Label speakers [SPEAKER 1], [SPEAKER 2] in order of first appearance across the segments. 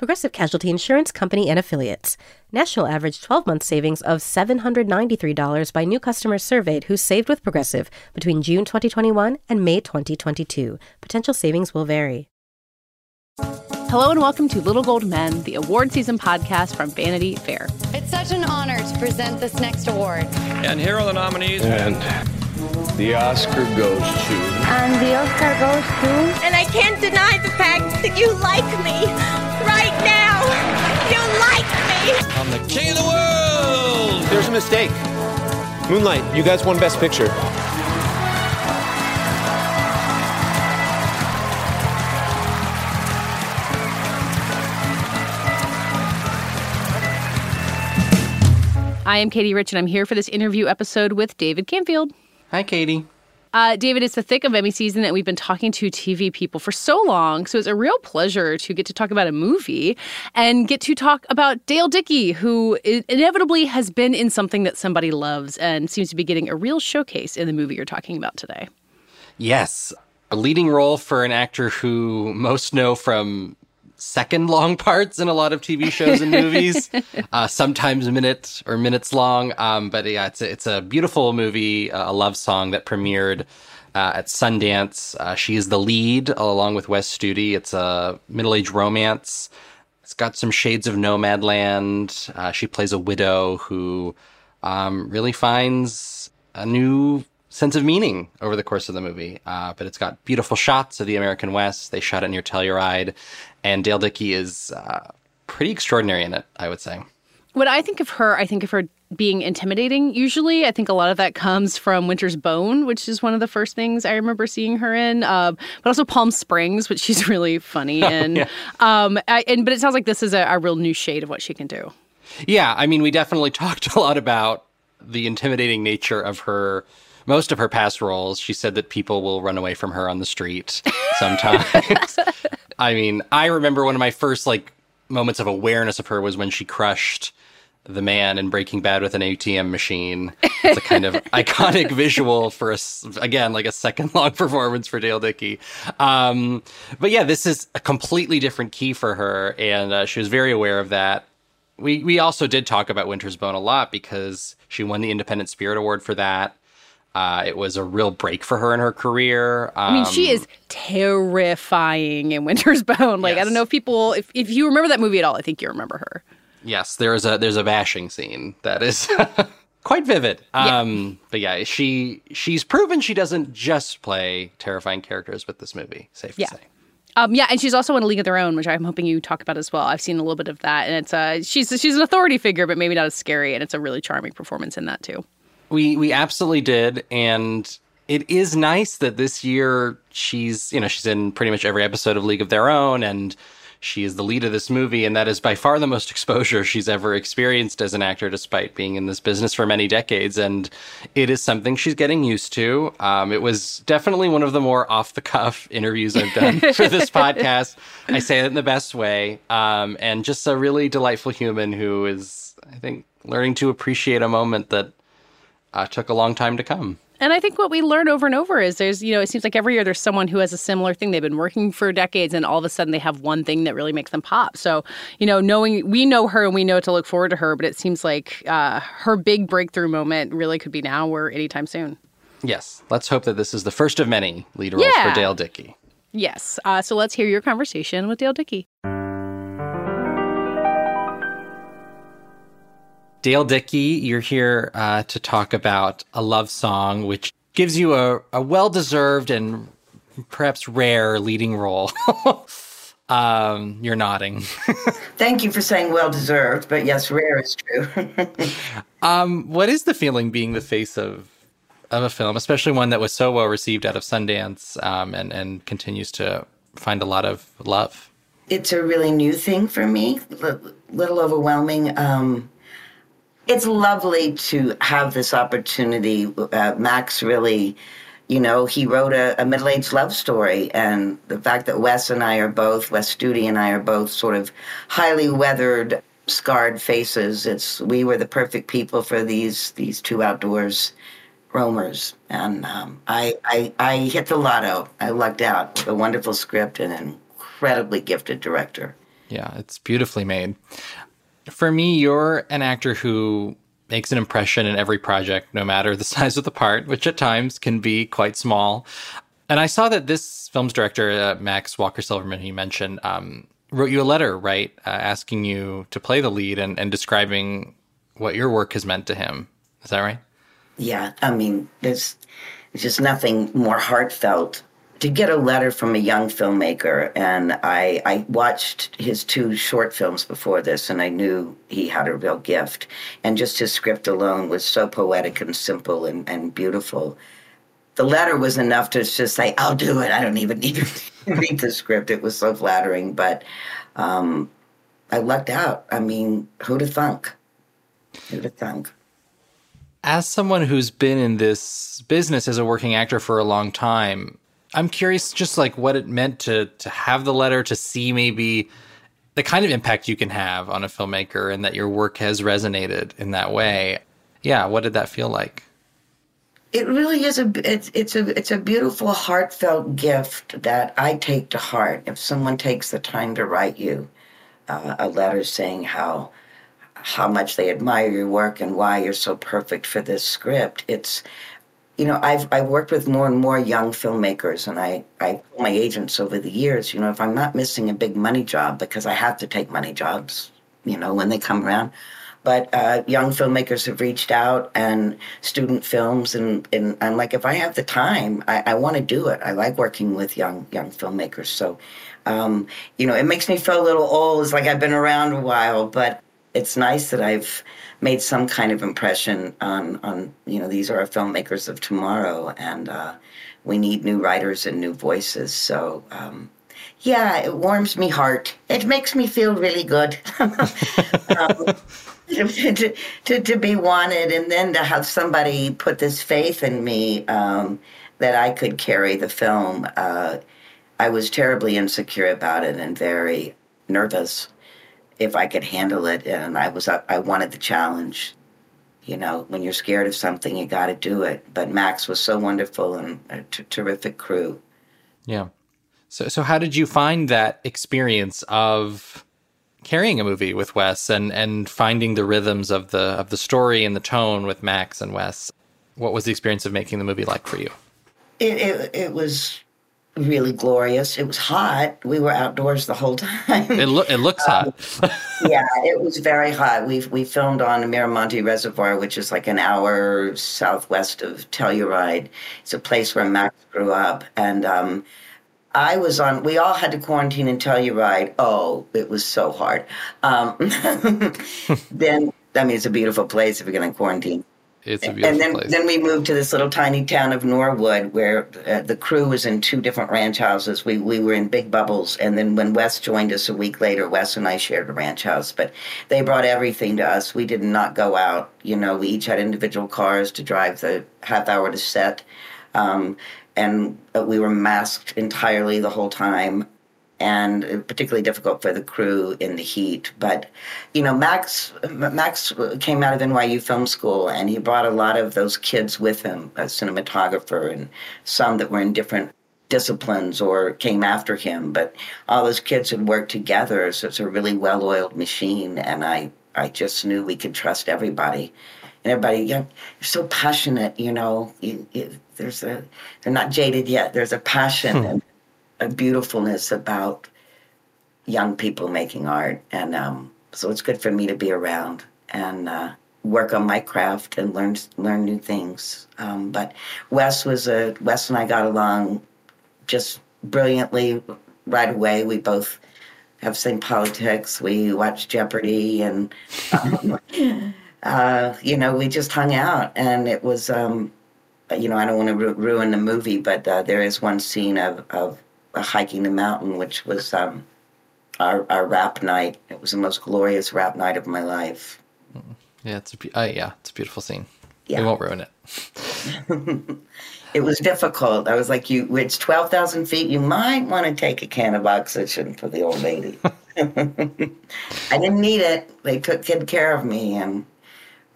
[SPEAKER 1] Progressive Casualty Insurance Company and Affiliates. National average 12 month savings of $793 by new customers surveyed who saved with Progressive between June 2021 and May 2022. Potential savings will vary.
[SPEAKER 2] Hello and welcome to Little Gold Men, the award season podcast from Vanity Fair.
[SPEAKER 3] It's such an honor to present this next award.
[SPEAKER 4] And here are the nominees.
[SPEAKER 5] And the Oscar goes to.
[SPEAKER 6] And the Oscar goes to.
[SPEAKER 7] And I can't deny the fact that you like me right now. You like me.
[SPEAKER 4] I'm the king of the world.
[SPEAKER 8] There's a mistake. Moonlight, you guys won Best Picture.
[SPEAKER 2] I am Katie Rich, and I'm here for this interview episode with David Canfield.
[SPEAKER 9] Hi, Katie.
[SPEAKER 2] Uh, David, it's the thick of Emmy season that we've been talking to TV people for so long. So it's a real pleasure to get to talk about a movie and get to talk about Dale Dickey, who inevitably has been in something that somebody loves and seems to be getting a real showcase in the movie you're talking about today.
[SPEAKER 9] Yes, a leading role for an actor who most know from second long parts in a lot of TV shows and movies, uh, sometimes a minute or minutes long. Um, but yeah, it's a, it's a beautiful movie, uh, a love song that premiered uh, at Sundance. Uh, she is the lead along with Wes Studi. It's a middle aged romance. It's got some shades of Nomadland. Uh, she plays a widow who um, really finds a new sense of meaning over the course of the movie. Uh, but it's got beautiful shots of the American West. They shot it near Telluride, and Dale Dickey is uh, pretty extraordinary in it. I would say.
[SPEAKER 2] When I think of her, I think of her being intimidating. Usually, I think a lot of that comes from Winter's Bone, which is one of the first things I remember seeing her in. Uh, but also Palm Springs, which she's really funny in. yeah. um, I, and but it sounds like this is a, a real new shade of what she can do.
[SPEAKER 9] Yeah, I mean, we definitely talked a lot about the intimidating nature of her most of her past roles, she said that people will run away from her on the street sometimes. I mean, I remember one of my first like moments of awareness of her was when she crushed the man in Breaking Bad with an ATM machine. It's a kind of iconic visual for a again like a second long performance for Dale Dickey. Um, but yeah, this is a completely different key for her, and uh, she was very aware of that. We we also did talk about Winter's Bone a lot because she won the Independent Spirit Award for that. Uh, it was a real break for her in her career. Um,
[SPEAKER 2] I mean, she is terrifying in Winter's Bone. Like, yes. I don't know if people, if, if you remember that movie at all, I think you remember her.
[SPEAKER 9] Yes, there's a there's a bashing scene that is quite vivid. Yeah. Um, but yeah, she she's proven she doesn't just play terrifying characters with this movie. Safe yeah. to say.
[SPEAKER 2] Um, yeah, and she's also in A League of Their Own, which I'm hoping you talk about as well. I've seen a little bit of that, and it's uh, she's she's an authority figure, but maybe not as scary, and it's a really charming performance in that too.
[SPEAKER 9] We we absolutely did, and it is nice that this year she's you know she's in pretty much every episode of League of Their Own, and she is the lead of this movie, and that is by far the most exposure she's ever experienced as an actor, despite being in this business for many decades. And it is something she's getting used to. Um, it was definitely one of the more off the cuff interviews I've done for this podcast. I say it in the best way, um, and just a really delightful human who is, I think, learning to appreciate a moment that uh, took a long time to come.
[SPEAKER 2] And I think what we learn over and over is there's, you know, it seems like every year there's someone who has a similar thing. They've been working for decades and all of a sudden they have one thing that really makes them pop. So, you know, knowing we know her and we know to look forward to her, but it seems like uh, her big breakthrough moment really could be now or anytime soon.
[SPEAKER 9] Yes. Let's hope that this is the first of many lead roles yeah. for Dale Dickey.
[SPEAKER 2] Yes. Uh, so let's hear your conversation with Dale Dickey.
[SPEAKER 9] Dale Dickey, you're here uh, to talk about a love song, which gives you a, a well deserved and perhaps rare leading role. um, you're nodding.
[SPEAKER 10] Thank you for saying well deserved, but yes, rare is true.
[SPEAKER 9] um, what is the feeling being the face of of a film, especially one that was so well received out of Sundance um, and and continues to find a lot of love?
[SPEAKER 10] It's a really new thing for me, a little overwhelming. Um, it's lovely to have this opportunity. Uh, Max really, you know, he wrote a, a middle aged love story. And the fact that Wes and I are both, Wes Studi and I are both sort of highly weathered, scarred faces, it's we were the perfect people for these these two outdoors roamers. And um, I, I, I hit the lotto. I lucked out with a wonderful script and an incredibly gifted director.
[SPEAKER 9] Yeah, it's beautifully made. For me, you're an actor who makes an impression in every project, no matter the size of the part, which at times can be quite small. And I saw that this film's director, uh, Max Walker Silverman, he mentioned, um, wrote you a letter, right, uh, asking you to play the lead and, and describing what your work has meant to him. Is that right?
[SPEAKER 10] Yeah, I mean, there's, there's just nothing more heartfelt to get a letter from a young filmmaker, and I, I watched his two short films before this, and I knew he had a real gift. And just his script alone was so poetic and simple and, and beautiful. The letter was enough to just say, I'll do it. I don't even need to read the script. It was so flattering, but um, I lucked out. I mean, who'd have thunk? Who'd have thunk?
[SPEAKER 9] As someone who's been in this business as a working actor for a long time, I'm curious just like what it meant to to have the letter to see maybe the kind of impact you can have on a filmmaker and that your work has resonated in that way. Yeah, what did that feel like?
[SPEAKER 10] It really is a it's it's a it's a beautiful heartfelt gift that I take to heart. If someone takes the time to write you uh, a letter saying how how much they admire your work and why you're so perfect for this script, it's you know, I've I've worked with more and more young filmmakers, and I I my agents over the years. You know, if I'm not missing a big money job because I have to take money jobs, you know, when they come around. But uh, young filmmakers have reached out and student films, and, and I'm like, if I have the time, I, I want to do it. I like working with young young filmmakers. So, um, you know, it makes me feel a little old. It's like I've been around a while, but it's nice that I've made some kind of impression on on you know these are our filmmakers of tomorrow, and uh, we need new writers and new voices. So. Um, yeah, it warms me heart. It makes me feel really good um, to, to, to, be wanted, and then to have somebody put this faith in me um, that I could carry the film. Uh, I was terribly insecure about it and very nervous if I could handle it. And I was I wanted the challenge. You know, when you're scared of something, you got to do it. But Max was so wonderful and a t- terrific crew.
[SPEAKER 9] Yeah. So so how did you find that experience of carrying a movie with Wes and and finding the rhythms of the of the story and the tone with Max and Wes? What was the experience of making the movie like for you?
[SPEAKER 10] It it, it was really glorious. It was hot. We were outdoors the whole time.
[SPEAKER 9] It, lo- it looks hot.
[SPEAKER 10] um, yeah, it was very hot. We we filmed on Miramonte Reservoir, which is like an hour southwest of Telluride. It's a place where Max grew up, and um, I was on. We all had to quarantine in Telluride. Oh, it was so hard. Um, then I mean, it's a beautiful place if you're going to quarantine.
[SPEAKER 9] It's a beautiful
[SPEAKER 10] and then,
[SPEAKER 9] place.
[SPEAKER 10] then we moved to this little tiny town of Norwood where uh, the crew was in two different ranch houses. We, we were in big bubbles. And then when Wes joined us a week later, Wes and I shared a ranch house. But they brought everything to us. We did not go out. You know, we each had individual cars to drive the half hour to set. Um, and uh, we were masked entirely the whole time and particularly difficult for the crew in the heat. But you know, Max Max came out of NYU Film School, and he brought a lot of those kids with him, a cinematographer, and some that were in different disciplines or came after him. But all those kids had worked together, so it's a really well-oiled machine. And I I just knew we could trust everybody. And everybody, you know, you're so passionate, you know. You, you, there's a, they're not jaded yet. There's a passion and a beautifulness about young people making art, and um, so it's good for me to be around and uh, work on my craft and learn learn new things. Um, but Wes was a Wes and I got along just brilliantly right away. We both have same politics. We watch Jeopardy, and um, uh, you know, we just hung out, and it was. Um, you know, I don't want to ru- ruin the movie, but uh, there is one scene of, of hiking the mountain, which was um, our, our wrap night. It was the most glorious wrap night of my life.
[SPEAKER 9] Yeah, it's a uh, yeah, it's a beautiful scene.
[SPEAKER 10] Yeah.
[SPEAKER 9] We won't ruin it.
[SPEAKER 10] It was difficult. I was like, "You, it's twelve thousand feet. You might want to take a can of oxygen for the old lady." I didn't need it. They took good care of me, and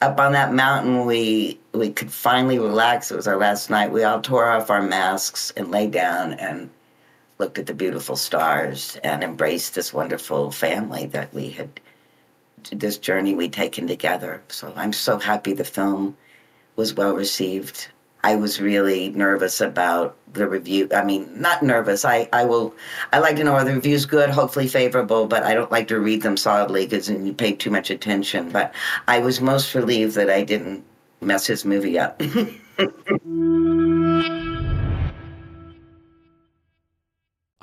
[SPEAKER 10] up on that mountain, we we could finally relax. It was our last night. We all tore off our masks and lay down and looked at the beautiful stars and embraced this wonderful family that we had this journey we'd taken together. So I'm so happy the film was well received. I was really nervous about the review. I mean, not nervous. I, I will. I like to know are the reviews good, hopefully favorable, but I don't like to read them solidly because then you pay too much attention. But I was most relieved that I didn't mess his movie up.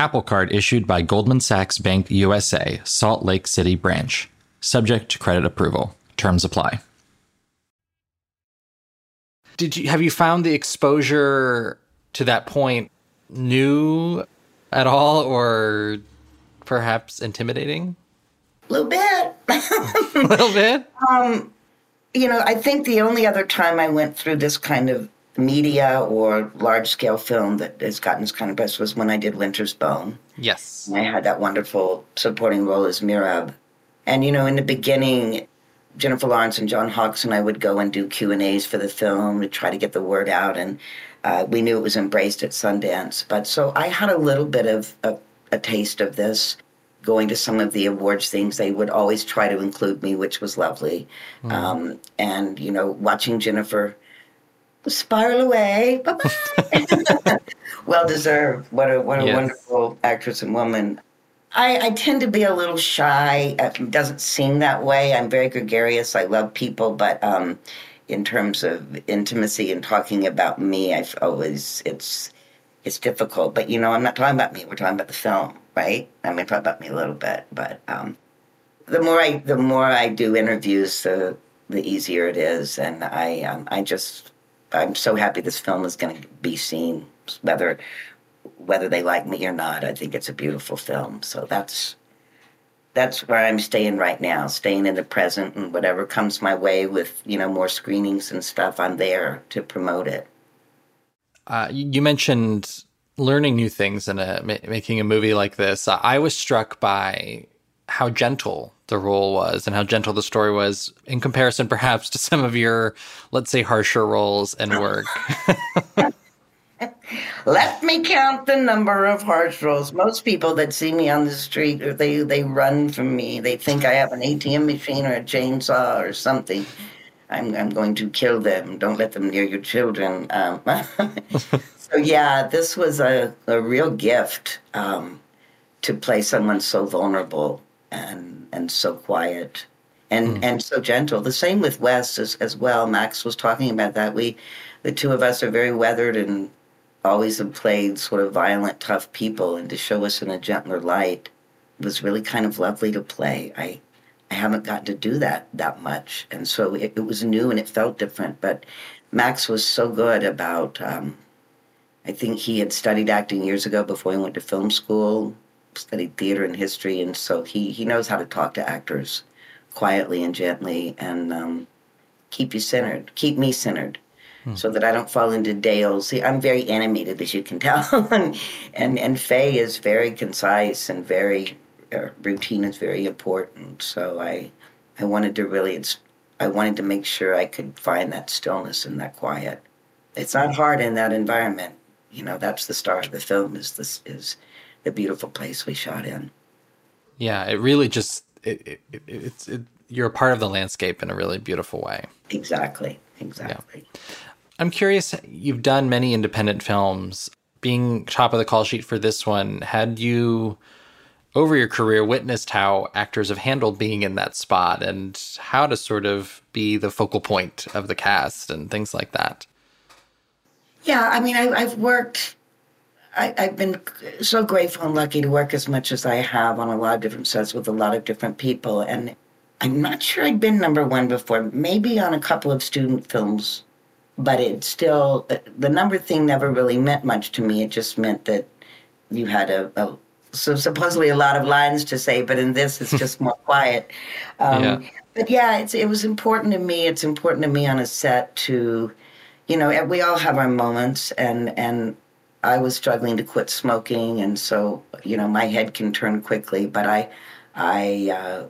[SPEAKER 9] Apple Card issued by Goldman Sachs Bank USA, Salt Lake City branch. Subject to credit approval. Terms apply. Did you have you found the exposure to that point new at all or perhaps intimidating?
[SPEAKER 10] A little bit.
[SPEAKER 9] A little bit?
[SPEAKER 10] Um, you know, I think the only other time I went through this kind of media or large scale film that has gotten this kind of press was when I did Winter's Bone.
[SPEAKER 9] Yes.
[SPEAKER 10] And I had that wonderful supporting role as Merab. And you know, in the beginning, Jennifer Lawrence and John Hawkes and I would go and do Q and A's for the film to try to get the word out, and uh, we knew it was embraced at Sundance. But so I had a little bit of a, a taste of this going to some of the awards things. They would always try to include me, which was lovely.
[SPEAKER 9] Mm.
[SPEAKER 10] Um, and you know, watching Jennifer spiral away, Bye-bye. well deserved. What a what a
[SPEAKER 9] Yes.
[SPEAKER 10] wonderful actress and woman. I, I tend to be a little shy. It doesn't seem that way. I'm very gregarious. I love people, but um, in terms of intimacy and talking about me, I've always it's it's difficult. But you know, I'm not talking about me. We're talking about the film, right? I'm going to talk about me a little bit, but um, the more I the more I do interviews, the the easier it is, and I um, I just I'm so happy this film is going to be seen, whether whether they like me or not. I think it's a beautiful film. So that's that's where I'm staying right now, staying in the present, and whatever comes my way with you know more screenings and stuff, I'm there to promote it.
[SPEAKER 9] Uh, you mentioned learning new things in a making a movie like this. I was struck by how gentle the role was and how gentle the story was in comparison, perhaps, to some of your, let's say, harsher roles and work.
[SPEAKER 10] Let me count the number of harsh roles. Most people that see me on the street, they they run from me. They think I have an ATM machine or a chainsaw or something. I'm I'm going to kill them. Don't let them near your children. Um, so yeah, this was a, a real gift um, to play someone so vulnerable and and so quiet and and so gentle. The same with Wes as as well. Max was talking about that. We, the two of us, are very weathered and always have played sort of violent, tough people, and to show us in a gentler light was really kind of lovely to play. I I haven't gotten to do that that much, and so it, it was new and it felt different. But Max was so good about. Um, I think he had studied acting years ago before he went to film school, studied theater and history, and so he he knows how to talk to actors quietly and gently and um, keep you centered, keep me centered. So that I don't fall into Dale's. See, I'm very animated, as you can tell, and and and Faye is very concise and very uh, routine is very important. So I, I wanted to really, it's, I wanted to make sure I could find that stillness and that quiet. It's not hard in that environment. You know, that's the star of the film. Is this is the beautiful place we shot in.
[SPEAKER 9] Yeah, it really just it, it, it it's it, you're a part of the landscape in a really beautiful way.
[SPEAKER 10] Exactly. Exactly.
[SPEAKER 9] Yeah. I'm curious. You've done many independent films. Being top of the call sheet for this one, had you over your career witnessed how actors have handled being in that spot and how to sort of be the focal point of the cast and things like that?
[SPEAKER 10] Yeah, I mean, I, have worked. I, I've been so grateful and lucky to work as much as I have on a lot of different sets with a lot of different people, and I'm not sure I'd been number one before. Maybe on a couple of student films, but it still the number thing never really meant much to me. It just meant that you had a, a so supposedly a lot of lines to say, but in this it's just more quiet. Um, yeah. But yeah, it's, it was important to me. It's important to me on a set to, you know, we all have our moments, and and I was struggling to quit smoking, and so you know my head can turn quickly, but I, I. Uh,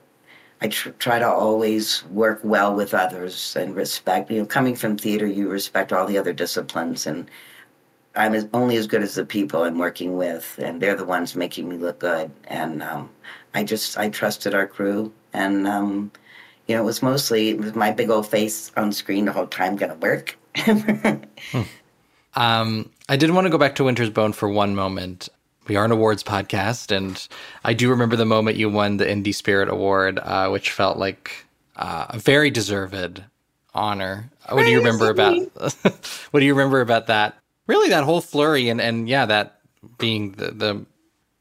[SPEAKER 10] I tr- try to always work well with others and respect. You know, coming from theater, you respect all the other disciplines, and I'm as, only as good as the people I'm working with, and they're the ones making me look good. And um, I just I trusted our crew, and um, you know it was mostly it was my big old face on screen the whole time to work.
[SPEAKER 9] hmm. um, I did want to go back to Winter's Bone for one moment. We are an awards podcast, and I do remember the moment you won the Indie Spirit Award, uh, which felt like uh, a very deserved honor. What do you remember about? what do you remember about that? Really, that whole flurry, and and yeah, that being the the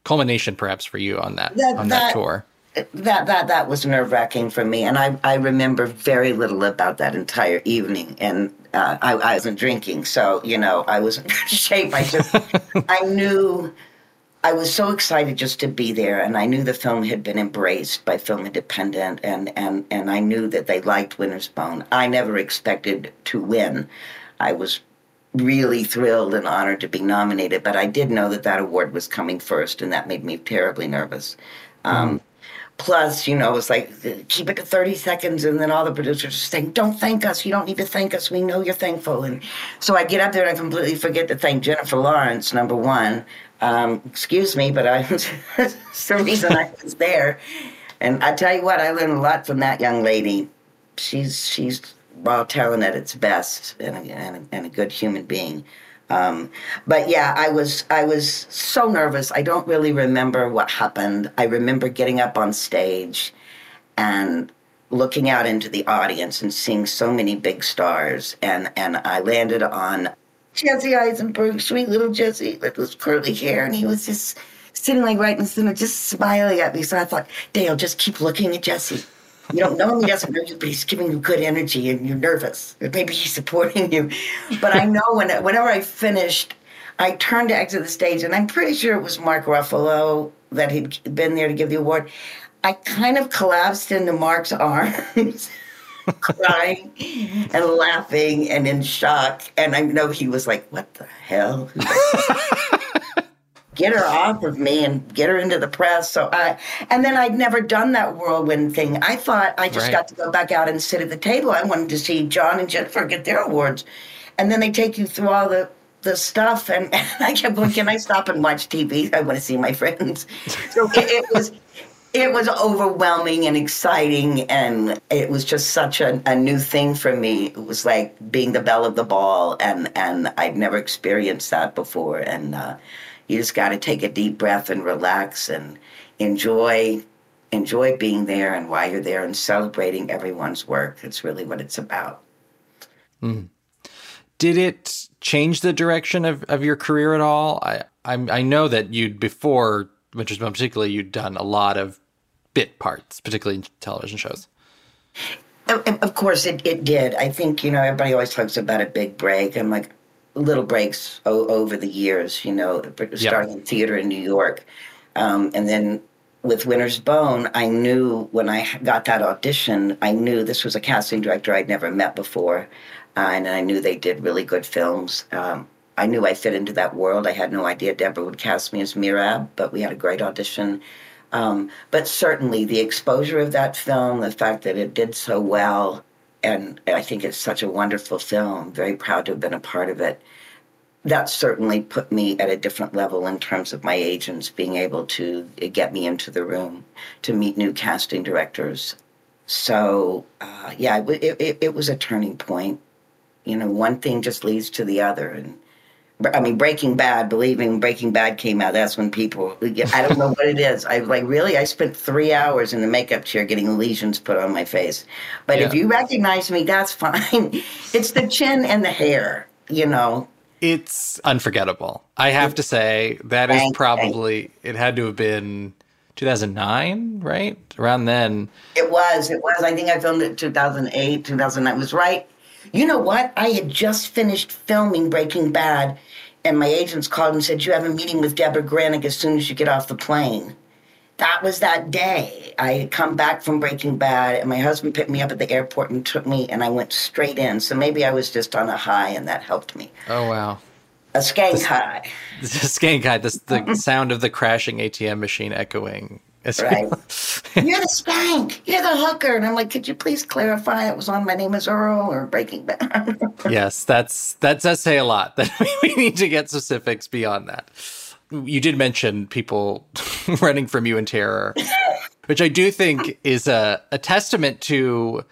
[SPEAKER 9] culmination, perhaps for you on that, that on that, that tour.
[SPEAKER 10] That that that was nerve wracking for me, and I I remember very little about that entire evening, and uh, I, I wasn't drinking, so you know I was in good shape. I just I knew I was so excited just to be there, and I knew the film had been embraced by Film Independent, and and and I knew that they liked Winter's Bone. I never expected to win. I was really thrilled and honored to be nominated, but I did know that that award was coming first, and that made me terribly nervous. Um, mm. Plus, you know, it was like keep it to thirty seconds, and then all the producers are saying, "Don't thank us. You don't need to thank us. We know you're thankful." And so I get up there and I completely forget to thank Jennifer Lawrence, number one. Um, excuse me, but I that's the reason I was there. And I tell you what, I learned a lot from that young lady. She's she's raw talent at its best, and a, and a, and a good human being. Um, but yeah, I was I was so nervous. I don't really remember what happened. I remember getting up on stage and looking out into the audience and seeing so many big stars, and and I landed on Jesse Eisenberg, sweet little Jesse with his curly hair, and he was just sitting like right in the center, just smiling at me. So I thought, Dale, just keep looking at Jesse. You don't know he doesn't know you, but he's giving you good energy, and you're nervous. Maybe he's supporting you. But I know when whenever I finished, I turned to exit the stage, and I'm pretty sure it was Mark Ruffalo that had been there to give the award. I kind of collapsed into Mark's arms. crying and laughing and in shock. And I know he was like, What the hell? get her off of me and get her into the press. So I, and then I'd never done that whirlwind thing. I thought I just right. got to go back out and sit at the table. I wanted to see John and Jennifer get their awards. And then they take you through all the, the stuff. And, and I kept going, Can I stop and watch TV? I want to see my friends. So it, it was it was overwhelming and exciting and it was just such a, a, new thing for me it was like being the belle of the ball and and i'd never experienced that before and uh, you just got to take a deep breath and relax and enjoy enjoy being there and while you're there and celebrating everyone's work it's really what it's about
[SPEAKER 9] mm. did it change the direction of, of your career at all I, I i know that you'd before Winter's Bone particularly, you'd done a lot of bit parts, particularly in television shows.
[SPEAKER 10] Of course, it, it did. I think, you know, everybody always talks about a big break. I'm like little breaks o- over the years, you know, starting yep. in theater in New York. Um, and then with Winter's Bone, I knew when I got that audition, I knew this was a casting director I'd never met before. Uh, and I knew they did really good films. Um, I knew I fit into that world. I had no idea Debra would cast me as Merab, but we had a great audition. Um, but certainly the exposure of that film, the fact that it did so well, and I think it's such a wonderful film, very proud to have been a part of it. That certainly put me at a different level in terms of my agents being able to get me into the room to meet new casting directors. So, uh, yeah, it, it, it was a turning point. You know, one thing just leads to the other. And I mean, Breaking Bad, believing Breaking Bad came out, that's when people, I don't know what it is. I like, really? I spent three hours in the makeup chair getting lesions put on my face. But yeah. if you recognize me, that's fine. it's the chin and the hair, you know.
[SPEAKER 9] It's unforgettable. I have to say, that is probably, it had to have been 2009, right? Around then.
[SPEAKER 10] It was. It was. I think I filmed it 2008, 2009. It was right. You know what? I had just finished filming Breaking Bad and my agents called and said, You have a meeting with Debra Granik as soon as you get off the plane. That was that day. I had come back from Breaking Bad, and my husband picked me up at the airport and took me, and I went straight in. So maybe I was just on a high, and that helped me.
[SPEAKER 9] Oh, wow.
[SPEAKER 10] A skank the, high.
[SPEAKER 9] The skank high, the, the sound of the crashing ATM machine echoing
[SPEAKER 10] right. You're the skank. You're the hooker. And I'm like, could you please clarify it was on My Name is Earl or Breaking Bad?
[SPEAKER 9] yes, that's that does say a lot. That we need to get specifics beyond that. You did mention people running from you in terror, which I do think is a, a testament to.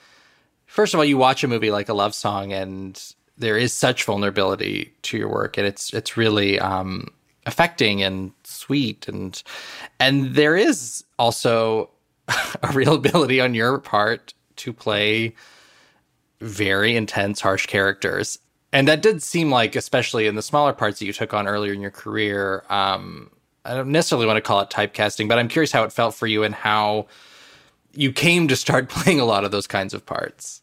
[SPEAKER 9] First of all, you watch a movie like a love song, and there is such vulnerability to your work, and it's it's really um, affecting and sweet and and there is also a real ability on your part to play very intense harsh characters. And that did seem like especially in the smaller parts that you took on earlier in your career um, i don't necessarily want to call it typecasting but i'm curious how it felt for you and how you came to start playing a lot of those kinds of parts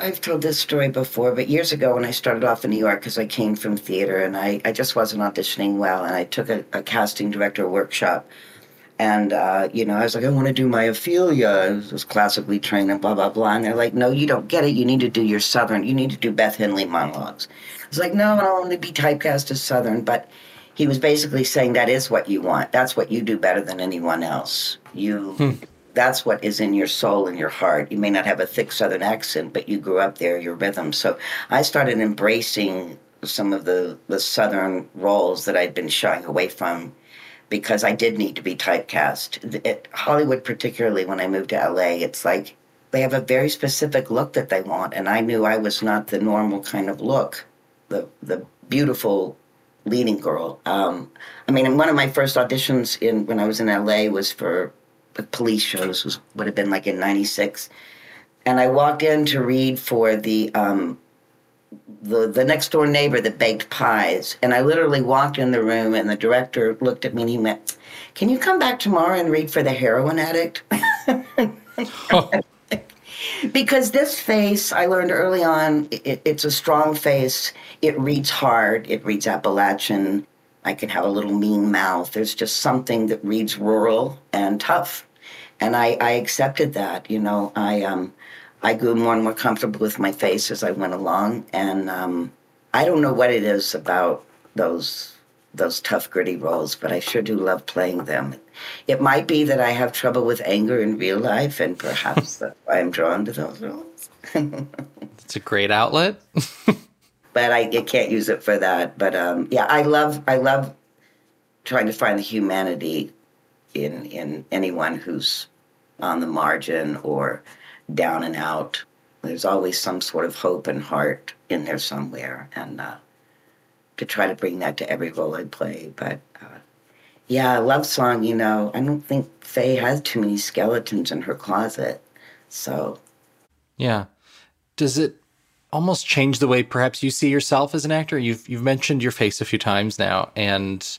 [SPEAKER 10] I've told this story before, but years ago when I started off in New York, because I came from theater and I, I just wasn't auditioning well, and I took a, a casting director workshop. And, uh, you know, I was like, I want to do my Ophelia. I was classically trained and blah, blah, blah. And they're like, no, you don't get it. You need to do your Southern. You need to do Beth Henley monologues. I was like, no, I don't want to be typecast as Southern. But he was basically saying that is what you want. That's what you do better than anyone else. You. Hmm that's what is in your soul and your heart. You may not have a thick Southern accent, but you grew up there, your rhythm. So I started embracing some of the, the Southern roles that I'd been shying away from because I did need to be typecast. It, Hollywood, particularly when I moved to LA, it's like they have a very specific look that they want, and I knew I was not the normal kind of look, the the beautiful leading girl. Um, I mean, one of my first auditions in when I was in LA was for the police shows was would have been like in 96 and i walked in to read for the um, the the next door neighbor that baked pies. And i literally walked in the room and the director looked at me and he went can you come back tomorrow and read for the heroin addict? Because this face i learned early on it, it's a strong face. It reads hard. It reads appalachian. I can have a little mean mouth. There's just something that reads rural and tough and I, I accepted that. You know, I um, I grew more and more comfortable with my face as I went along, and um, I don't know what it is about those those tough, gritty roles, but I sure do love playing them. It might be that I have trouble with anger in real life, and perhaps that's why I'm drawn to those roles.
[SPEAKER 9] it's a great outlet.
[SPEAKER 10] but I, I, can't use it for that. But um, yeah, I love I love trying to find the humanity in in anyone who's on the margin or down and out. There's always some sort of hope and heart in there somewhere, and uh, to try to bring that to every role I play. But uh, yeah, love song. You know, I don't think Faye has too many skeletons in her closet, so
[SPEAKER 9] yeah. Does it almost change the way perhaps you see yourself as an actor? You've you've mentioned your face a few times now, and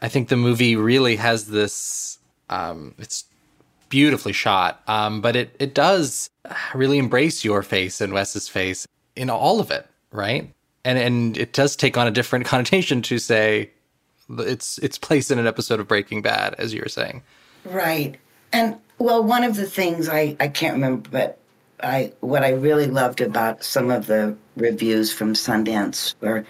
[SPEAKER 9] I think the movie really has this. Um, it's beautifully shot. Um, but it it does really embrace your face and Wes's face in all of it, right? And and it does take on a different connotation to say it's it's placed in an episode of Breaking Bad, as you were saying.
[SPEAKER 10] Right. And well, one of the things I, I can't remember, but I what I really loved about some of the reviews from Sundance were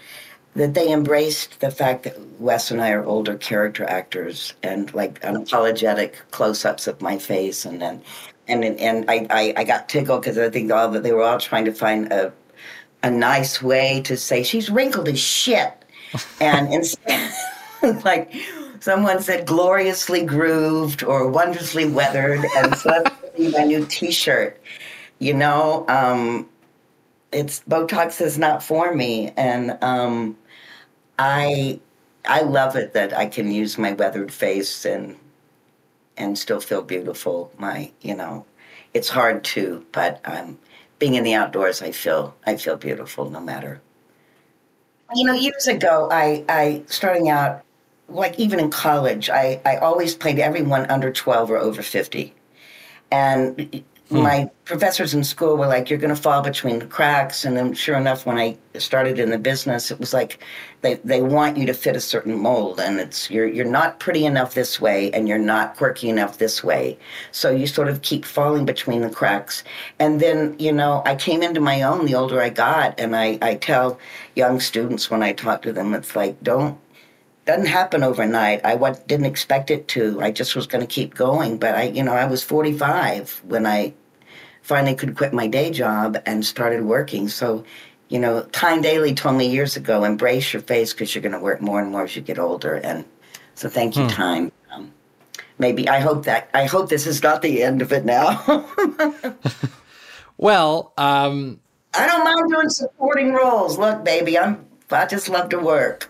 [SPEAKER 10] that they embraced the fact that Wes and I are older character actors and like unapologetic close-ups of my face and then and and I, I, I got tickled because I think all that they were all trying to find a a nice way to say she's wrinkled as shit. And instead like someone said gloriously grooved or wondrously weathered. And so that's my new t-shirt you know um, it's botox is not for me and um, i i love it that i can use my weathered face and and still feel beautiful my you know it's hard to but um, being in the outdoors i feel i feel beautiful no matter you know years ago i i starting out like even in college, I, I always played everyone under 12 or over 50. And hmm. my professors in school were like, you're going to fall between the cracks. And then sure enough, when I started in the business, it was like they, they want you to fit a certain mold. And it's you're, you're not pretty enough this way and you're not quirky enough this way. So you sort of keep falling between the cracks. And then, you know, I came into my own the older I got. And I, I tell young students when I talk to them, it's like, don't doesn't happen overnight. I what, didn't expect it to. I just was going to keep going. But I, you know, I was 45 when I finally could quit my day job and started working. So, you know, Tyne Daly told me years ago, embrace your face because you're going to work more and more as you get older. And so, thank you, hmm. Tyne. Um, maybe I hope that I hope this is not the end of it now.
[SPEAKER 9] well, um,
[SPEAKER 10] I don't mind doing supporting roles. Look, baby, I'm I just love to work.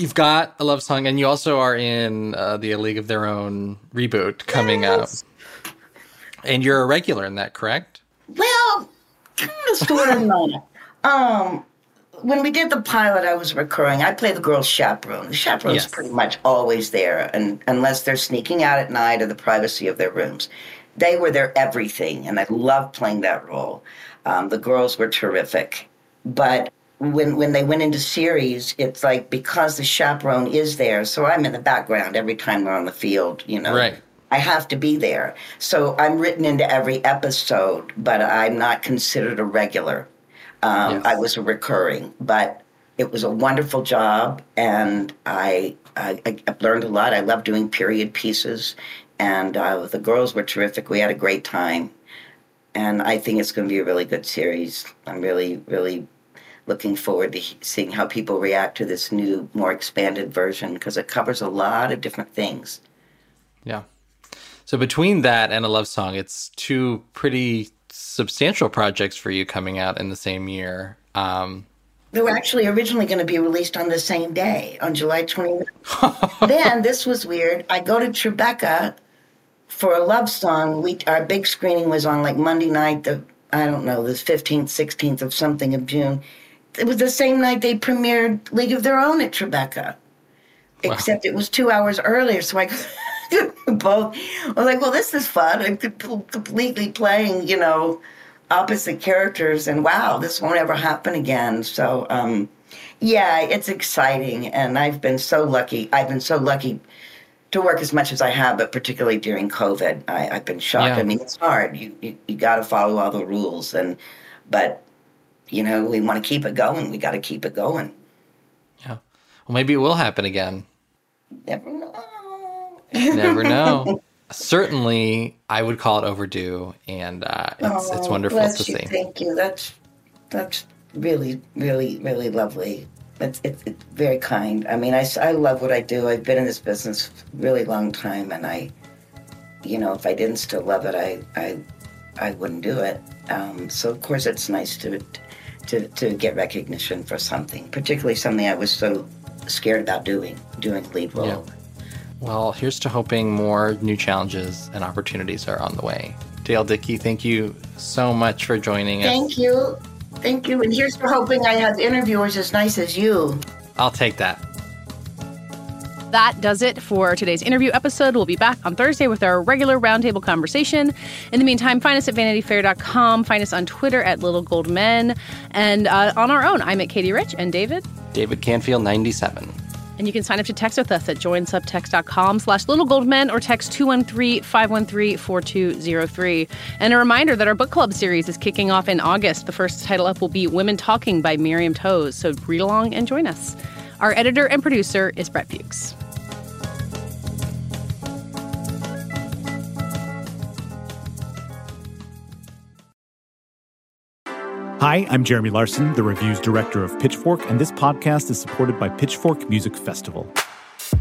[SPEAKER 9] You've got a love song, and you also are in uh, the A League of Their Own reboot coming yes. up. And you're a regular in that, correct?
[SPEAKER 10] Well, kind of, sort of not. Um, when we did the pilot, I was recurring. I play the girl's chaperone. The chaperone's yes. pretty much always there, and unless they're sneaking out at night or the privacy of their rooms, they were their everything, and I loved playing that role. Um, the girls were terrific, but when when they went into series, it's like because the chaperone is there, so I'm in the background every time they're on the field. You know,
[SPEAKER 9] right.
[SPEAKER 10] I have to be there, so I'm written into every episode, but I'm not considered a regular. Um, yes. I was a recurring, but it was a wonderful job, and I, I, I learned a lot. I love doing period pieces, and uh, the girls were terrific. We had a great time, and I think it's going to be a really good series. I'm really, really looking forward to seeing how people react to this new, more expanded version because it covers a lot of different things.
[SPEAKER 9] Yeah. So between that and a love song, it's two pretty substantial projects for you coming out in the same year. Um,
[SPEAKER 10] they were actually originally going to be released on the same day, on July 29th. then this was weird. I go to Tribeca for a love song. We our big screening was on like Monday night, the I don't know, the 15th, 16th of something of June it was the same night they premiered League of Their Own at Tribeca, wow. except it was two hours earlier. So I both. I was like, well, this is fun. I'm completely playing, you know, opposite characters, and wow, this won't ever happen again. So, um, yeah, it's exciting, and I've been so lucky. I've been so lucky to work as much as I have, but particularly during COVID, I, have been shocked. Yeah. I mean, it's hard. You you, you got to follow all the rules, and but you know, we want to keep it going. We got to keep it going.
[SPEAKER 9] Yeah. Well, maybe it will happen again.
[SPEAKER 10] Never know.
[SPEAKER 9] Never know. Certainly, I would call it overdue, and uh, it's, oh, it's wonderful to
[SPEAKER 10] you.
[SPEAKER 9] see.
[SPEAKER 10] Thank you. That's that's really, really, really lovely. it's, it's, it's very kind. I mean, I, I love what I do. I've been in this business really long time, and I, you know, if I didn't still love it, I, I, I wouldn't do it. Um, so of course, it's nice to, to, to get recognition for something, particularly something I was so scared about doing, doing lead role.
[SPEAKER 9] Yeah. Well, here's to hoping more new challenges and opportunities are on the way. Dale Dickey, thank you so much for joining us.
[SPEAKER 10] Thank you. Thank you. And here's to hoping I have interviewers as nice as you.
[SPEAKER 9] I'll take that.
[SPEAKER 2] That does it for today's interview episode. We'll be back on Thursday with our regular roundtable conversation. In the meantime, find us at vanityfair.com. Find us on Twitter at Little Gold Men. And uh, on our own, I'm at Katey Rich and David.
[SPEAKER 9] David Canfield, 97.
[SPEAKER 2] And you can sign up to text with us at joinsubtext.com slash littlegoldmen or text 213-513-4203. And a reminder that our book club series is kicking off in August. The first title up will be Women Talking by Miriam Toews. So read along and join us. Our editor and producer is Brett Fuchs.
[SPEAKER 11] Hi, I'm Jeremy Larson, the reviews director of Pitchfork, and this podcast is supported by Pitchfork Music Festival.